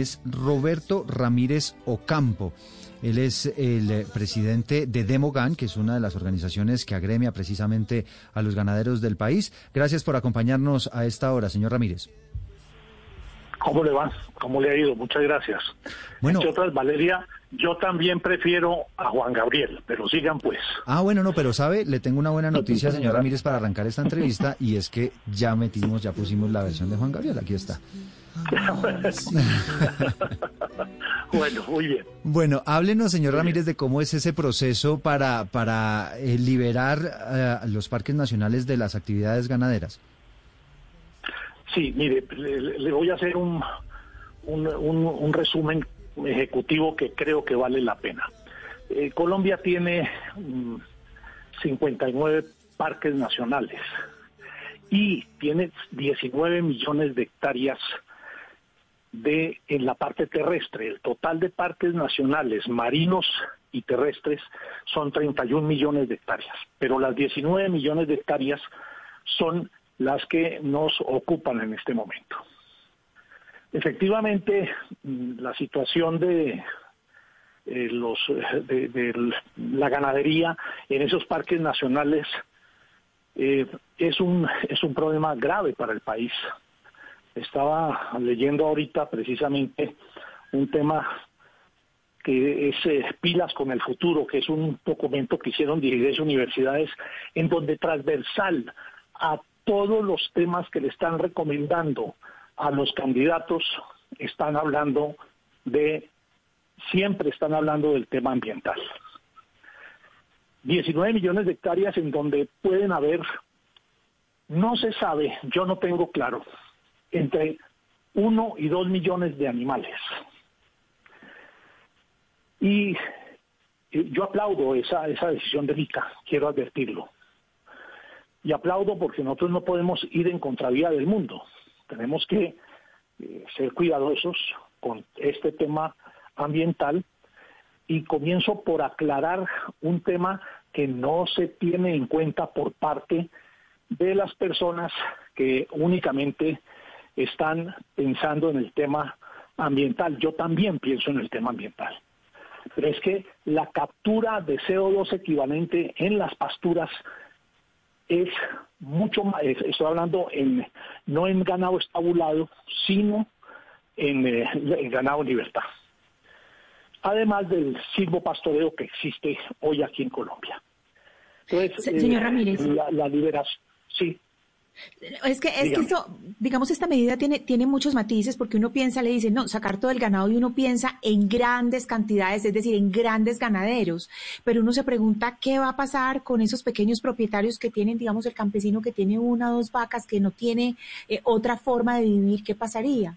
Es Roberto Ramírez Ocampo. Él es el eh, presidente de Demogan, que es una de las organizaciones que agremia precisamente a los ganaderos del país. Gracias por acompañarnos a esta hora, señor Ramírez. ¿Cómo le va? ¿Cómo le ha ido? Muchas gracias. Bueno. Entre otras, Valeria, yo también prefiero a Juan Gabriel, pero sigan pues. Ah, bueno, no, pero sabe, le tengo una buena noticia, señor Ramírez, para arrancar esta entrevista, y es que ya metimos, ya pusimos la versión de Juan Gabriel, aquí está. bueno, muy bien. Bueno, háblenos, señor Ramírez, de cómo es ese proceso para, para eh, liberar eh, los parques nacionales de las actividades ganaderas. Sí, mire, le, le voy a hacer un, un, un- un resumen ejecutivo que creo que vale la pena. Eh, Colombia tiene mm, 59 parques nacionales y tiene 19 millones de hectáreas de en la parte terrestre. El total de parques nacionales marinos y terrestres son 31 millones de hectáreas, pero las 19 millones de hectáreas son las que nos ocupan en este momento. Efectivamente, la situación de eh, los de, la ganadería en esos parques nacionales eh, es un es un problema grave para el país. Estaba leyendo ahorita precisamente un tema que es eh, Pilas con el Futuro, que es un documento que hicieron 16 universidades, en donde transversal a todos los temas que le están recomendando a los candidatos, están hablando de, siempre están hablando del tema ambiental. 19 millones de hectáreas en donde pueden haber, no se sabe, yo no tengo claro, entre 1 y 2 millones de animales. Y yo aplaudo esa, esa decisión de ICA, quiero advertirlo. Y aplaudo porque nosotros no podemos ir en contravía del mundo. Tenemos que eh, ser cuidadosos con este tema ambiental y comienzo por aclarar un tema que no se tiene en cuenta por parte de las personas que únicamente están pensando en el tema ambiental. Yo también pienso en el tema ambiental. Pero es que la captura de CO2 equivalente en las pasturas es mucho más, es- estoy hablando en, no en ganado estabulado, sino en, eh, en ganado en libertad. Además del silvopastoreo que existe hoy aquí en Colombia. Entonces, Se- señor Ramírez. La, la liberación, sí. Es que, es que esto, digamos, esta medida tiene, tiene muchos matices porque uno piensa, le dice, no, sacar todo el ganado y uno piensa en grandes cantidades, es decir, en grandes ganaderos. Pero uno se pregunta qué va a pasar con esos pequeños propietarios que tienen, digamos, el campesino que tiene una o dos vacas, que no tiene eh, otra forma de vivir, ¿qué pasaría?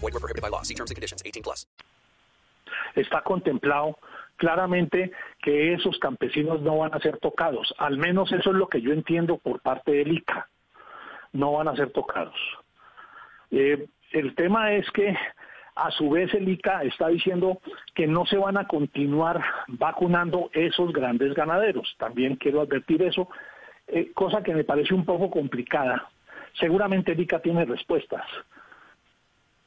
Void were prohibited by law. See terms and conditions. 18 plus. está contemplado claramente que esos campesinos no van a ser tocados. Al menos eso es lo que yo entiendo por parte del ICA. No van a ser tocados. Eh, el tema es que a su vez el ICA está diciendo que no se van a continuar vacunando esos grandes ganaderos. También quiero advertir eso, eh, cosa que me parece un poco complicada. Seguramente el ICA tiene respuestas.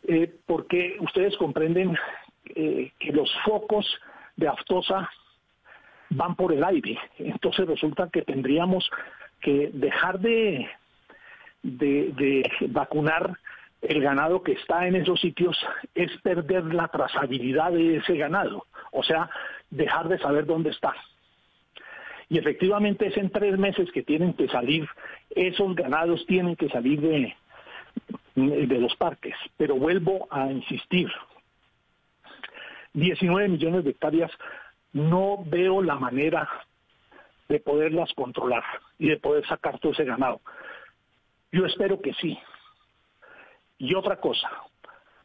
Eh, porque ustedes comprenden eh, que los focos de aftosa van por el aire. Entonces resulta que tendríamos que dejar de, de, de vacunar el ganado que está en esos sitios es perder la trazabilidad de ese ganado, o sea, dejar de saber dónde está. Y efectivamente es en tres meses que tienen que salir, esos ganados tienen que salir de, de los parques. Pero vuelvo a insistir, 19 millones de hectáreas, no veo la manera de poderlas controlar y de poder sacar todo ese ganado. Yo espero que sí. Y otra cosa,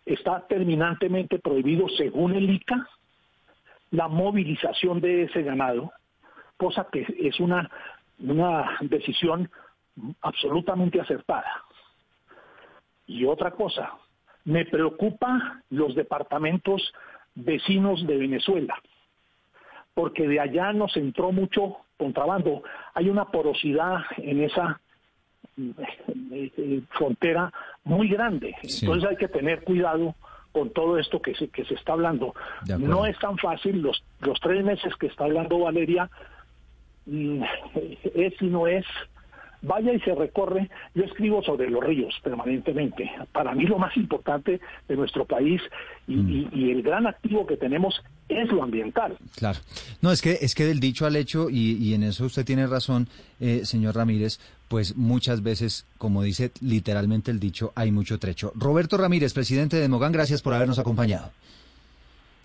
está terminantemente prohibido, según el ICA, la movilización de ese ganado, cosa que es una, una decisión absolutamente acertada. Y otra cosa, me preocupa los departamentos vecinos de Venezuela, porque de allá nos entró mucho contrabando. Hay una porosidad en esa eh, eh, frontera muy grande. Entonces hay que tener cuidado con todo esto que se, que se está hablando. No es tan fácil, los, los tres meses que está hablando Valeria, mm, es y no es, vaya y se recorre. Yo escribo sobre los ríos permanentemente. Para mí lo más importante de nuestro país y, mm. el gran activo que tenemos es lo ambiental. Claro. No, es que, es que del dicho al hecho, y, en eso usted tiene razón, eh, señor Ramírez, pues muchas veces, como dice literalmente el dicho, hay mucho trecho. Roberto Ramírez, presidente de Mogán, gracias por habernos acompañado.